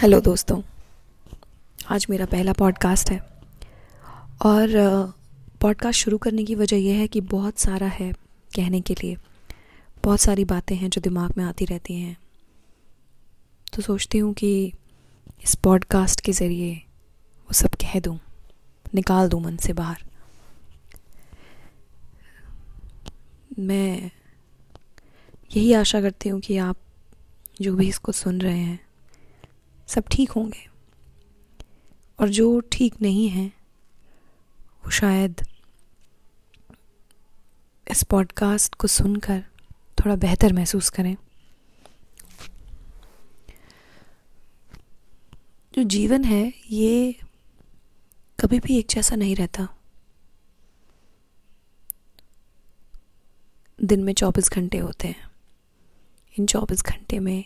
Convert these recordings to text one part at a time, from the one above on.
Hello दोस्तों, आज मेरा पहला पॉडकास्ट है। और पॉडकास्ट शुरू करने की वजह यह है कि बहुत सारा है कहने के लिए। बहुत सारी बातें हैं जो दिमाग में आती रहती हैं। तो सोचती हूँ कि इस पॉडकास्ट के ज़रिए वो सब कह दूँ, निकाल दूँ मन से बाहर। मैं यही आशा करती हूँ कि आप जो भी इसको सुन रहे हैं सब ठीक होंगे। और जो ठीक नहीं है, वो शायद इस पॉडकास्ट को सुनकर थोड़ा बेहतर महसूस करें। जो जीवन है, ये कभी भी एक जैसा नहीं रहता। दिन में चौबीस घंटे होते हैं। इन चौबीस घंटे में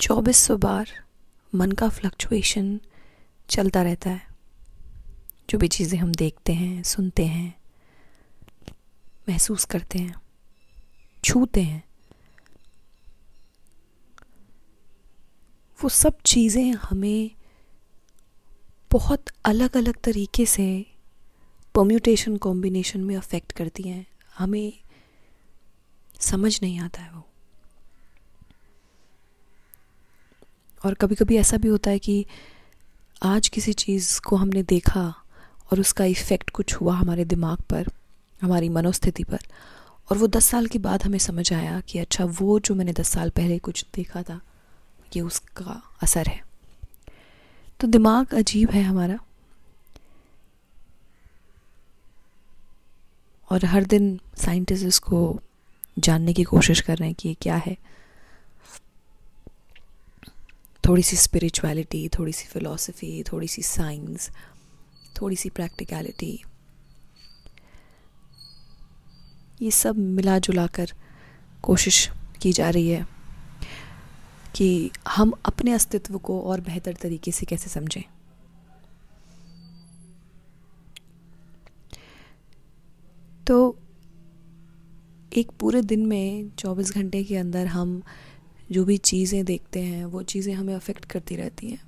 चौबीस सौ बार मन का फ्लक्चुएशन चलता रहता है। जो भी चीज़ें हम देखते हैं, सुनते हैं, महसूस करते हैं, छूते हैं, वो सब चीज़ें हमें बहुत अलग अलग तरीके से परम्यूटेशन कॉम्बिनेशन में अफेक्ट करती हैं। हमें समझ नहीं आता है वो। और कभी कभी ऐसा भी होता है कि आज किसी चीज़ को हमने देखा और उसका इफ़ेक्ट कुछ हुआ हमारे दिमाग पर, हमारी मनोस्थिति पर, और वो दस साल के बाद हमें समझ आया कि अच्छा वो जो मैंने दस साल पहले कुछ देखा था, ये उसका असर है। तो दिमाग अजीब है हमारा। और हर दिन साइंटिस्ट इसको जानने की कोशिश कर रहे हैं कि ये क्या है। थोड़ी सी स्पिरिचुअलिटी थोड़ी सी फ़िलासफ़ी थोड़ी सी साइंस थोड़ी सी प्रैक्टिकलिटी ये सब मिला जुला कर कोशिश की जा रही है कि हम अपने अस्तित्व को और बेहतर तरीके से कैसे समझें। तो एक पूरे दिन में 24 घंटे के अंदर हम जो भी चीज़ें देखते हैं, वो चीज़ें हमें अफेक्ट करती रहती हैं।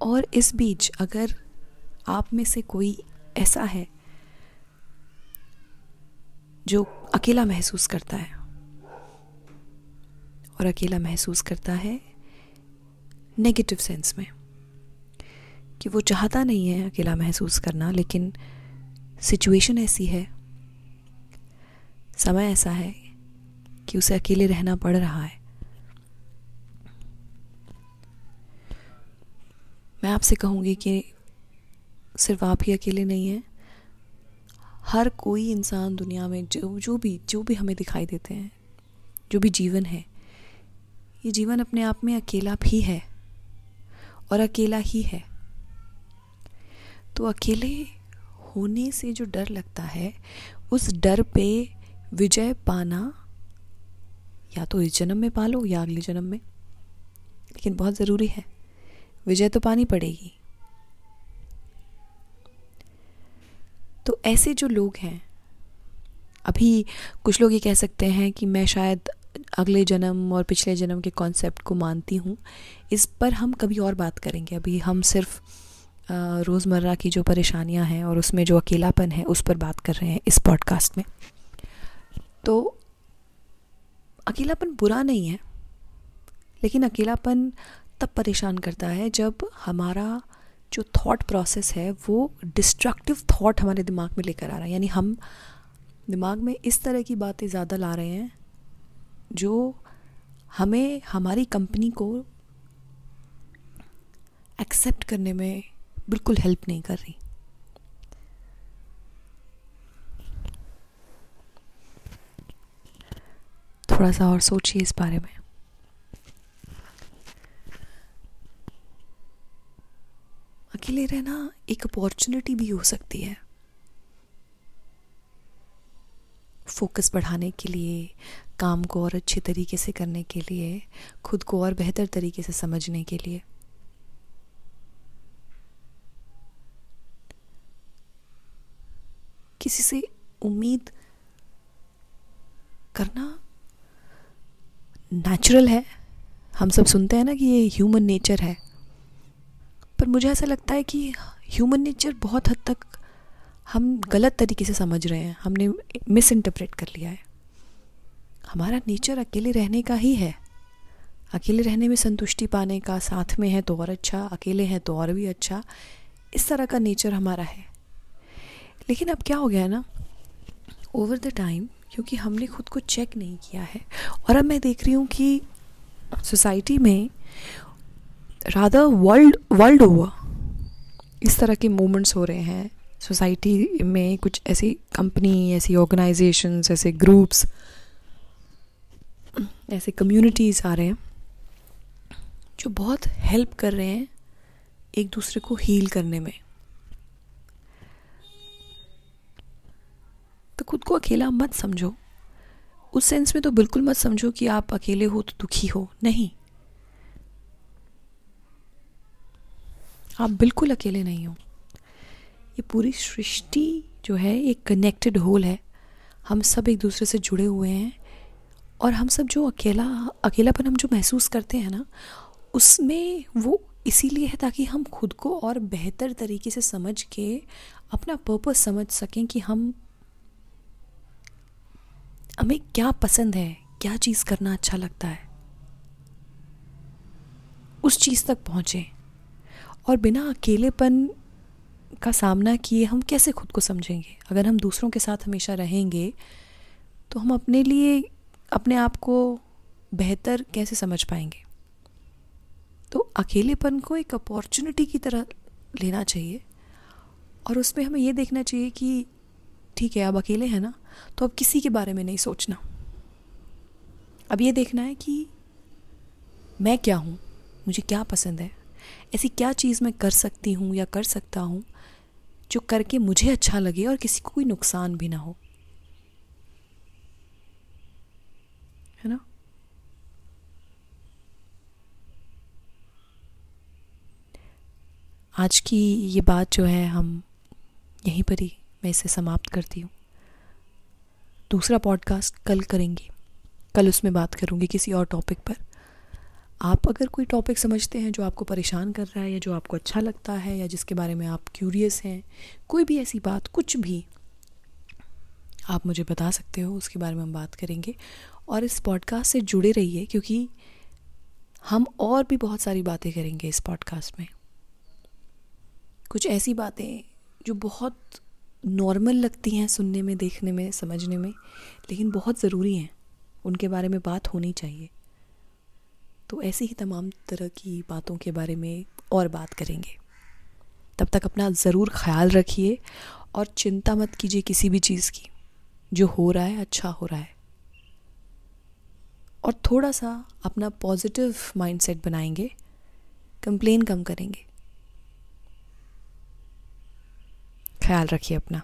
और इस बीच अगर आप में से कोई ऐसा है, जो अकेला महसूस करता है, और अकेला महसूस करता है नेगेटिव सेंस में, कि वो चाहता नहीं है अकेला महसूस करना, लेकिन सिचुएशन ऐसी है, समय ऐसा है कि उसे अकेले रहना पड़ रहा है। मैं आपसे कहूँगी कि सिर्फ़ आप ही अकेले नहीं हैं। हर कोई इंसान दुनिया में जो जो भी जो भी हमें दिखाई देते हैं, जो भी जीवन है, ये जीवन अपने आप में अकेला भी है और अकेला ही है। तो अकेले होने से जो डर लगता है, उस डर पे विजय पाना या तो इस जन्म में पालो या अगले जन्म में। लेकिन बहुत ज़रूरी है। विजय तो पानी पड़ेगी। तो ऐसे जो लोग हैं, अभी कुछ लोग ये कह सकते हैं कि मैं शायद अगले जन्म और पिछले जन्म के कॉन्सेप्ट को मानती हूँ। इस पर हम कभी और बात करेंगे। अभी हम सिर्फ़ रोज़मर्रा की जो परेशानियाँ हैं और उसमें जो अकेलापन है, उस पर बात कर रहे हैं इस पॉडकास्ट में। तो अकेलापन बुरा नहीं है, लेकिन अकेलापन तब परेशान करता है जब हमारा जो थॉट प्रोसेस है वो डिस्ट्रक्टिव थॉट हमारे दिमाग में लेकर आ रहा है। यानी हम दिमाग में इस तरह की बातें ज़्यादा ला रहे हैं जो हमें हमारी कंपनी को एक्सेप्ट करने में बिल्कुल हेल्प नहीं कर रही। थोड़ा सा और सोचिए इस बारे में। अकेले रहना एक अपॉर्चुनिटी भी हो सकती है। फोकस बढ़ाने के लिए, काम को और अच्छे तरीके से करने के लिए, खुद को और बेहतर तरीके से समझने के लिए। किसी से उम्मीद करना नेचुरल है। हम सब सुनते हैं ना कि ये ह्यूमन नेचर है। पर मुझे ऐसा लगता है कि ह्यूमन नेचर बहुत हद तक हम गलत तरीके से समझ रहे हैं। हमने मिस इंटरप्रेट कर लिया है। हमारा नेचर अकेले रहने का ही है। अकेले रहने में संतुष्टि पाने का, साथ में है तो और अच्छा अकेले हैं तो और भी अच्छा। इस तरह का नेचर हमारा है। लेकिन अब क्या हो गया है ना? ओवर द टाइम क्योंकि हमने खुद को चेक नहीं किया है। और अब मैं देख रही हूँ कि सोसाइटी में राधा वर्ल्ड वर्ल्ड ओवर इस तरह के मूवमेंट्स हो रहे हैं। सोसाइटी में कुछ ऐसी कंपनी ऐसी ऑर्गेनाइजेशंस ऐसे ग्रुप्स ऐसे कम्युनिटीज़ आ रहे हैं जो बहुत हेल्प कर रहे हैं एक दूसरे को हील करने में। खुद को अकेला मत समझो। उस सेंस में तो बिल्कुल मत समझो कि आप अकेले हो तो दुखी हो, नहीं। आप बिल्कुल अकेले नहीं हो। ये पूरी सृष्टि जो है, एक कनेक्टेड होल है। हम सब एक दूसरे से जुड़े हुए हैं और हम सब जो अकेला, अकेलापन हम जो महसूस करते हैं ना, उसमें वो इसीलिए है ताकि हम खुद को और बेहतर तरीके से समझ के, अपना पर्पस समझ सकें कि हम हमें क्या पसंद है, क्या चीज़ करना अच्छा लगता है? उस चीज़ तक पहुँचे और बिना अकेलेपन का सामना किए हम कैसे खुद को समझेंगे? अगर हम दूसरों के साथ हमेशा रहेंगे तो हम अपने लिए, अपने आप को बेहतर कैसे समझ पाएँगे? तो अकेलेपन को एक अपॉर्चुनिटी की तरह लेना चाहिए और उसमें हमें यह देखना चाहिए कि, ठीक है, अब अकेले हैं ना तो अब किसी के बारे में नहीं सोचना। अब ये देखना है कि मैं क्या हूँ? मुझे क्या पसंद है? ऐसी क्या चीज़ मैं कर सकती हूँ या कर सकता हूँ जो करके मुझे अच्छा लगे और किसी को कोई नुकसान भी ना हो? है ना? आज की ये बात जो है, हम यहीं पर ही मैं इसे समाप्त करती हूँ। दूसरा पॉडकास्ट कल करेंगे। कल उसमें बात करूँगी किसी और टॉपिक पर। आप अगर कोई टॉपिक समझते हैं जो आपको परेशान कर रहा है या जो आपको अच्छा लगता है या जिसके बारे में आप क्यूरियस हैं, कोई भी ऐसी बात, कुछ भी, आप मुझे बता सकते हो, उसके बारे में हम बात करेंगे। और इस पॉडकास्ट से जुड़े रहिए, क्योंकि हम और भी बहुत सारी बातें करेंगे इस पॉडकास्ट में। कुछ ऐसी बातें जो बहुत नॉर्मल लगती हैं सुनने में, देखने में, समझने में, लेकिन बहुत ज़रूरी हैं। उनके बारे में बात होनी चाहिए। तो ऐसी ही तमाम तरह की बातों के बारे में और बात करेंगे। तब तक अपना ज़रूर ख्याल रखिए और चिंता मत कीजिए किसी भी चीज़ की। जो हो रहा है अच्छा हो रहा है। और थोड़ा सा अपना पॉजिटिव माइंडसेट बनाएँगे। कंप्लेन कम करेंगे। ख्याल रखिए अपना।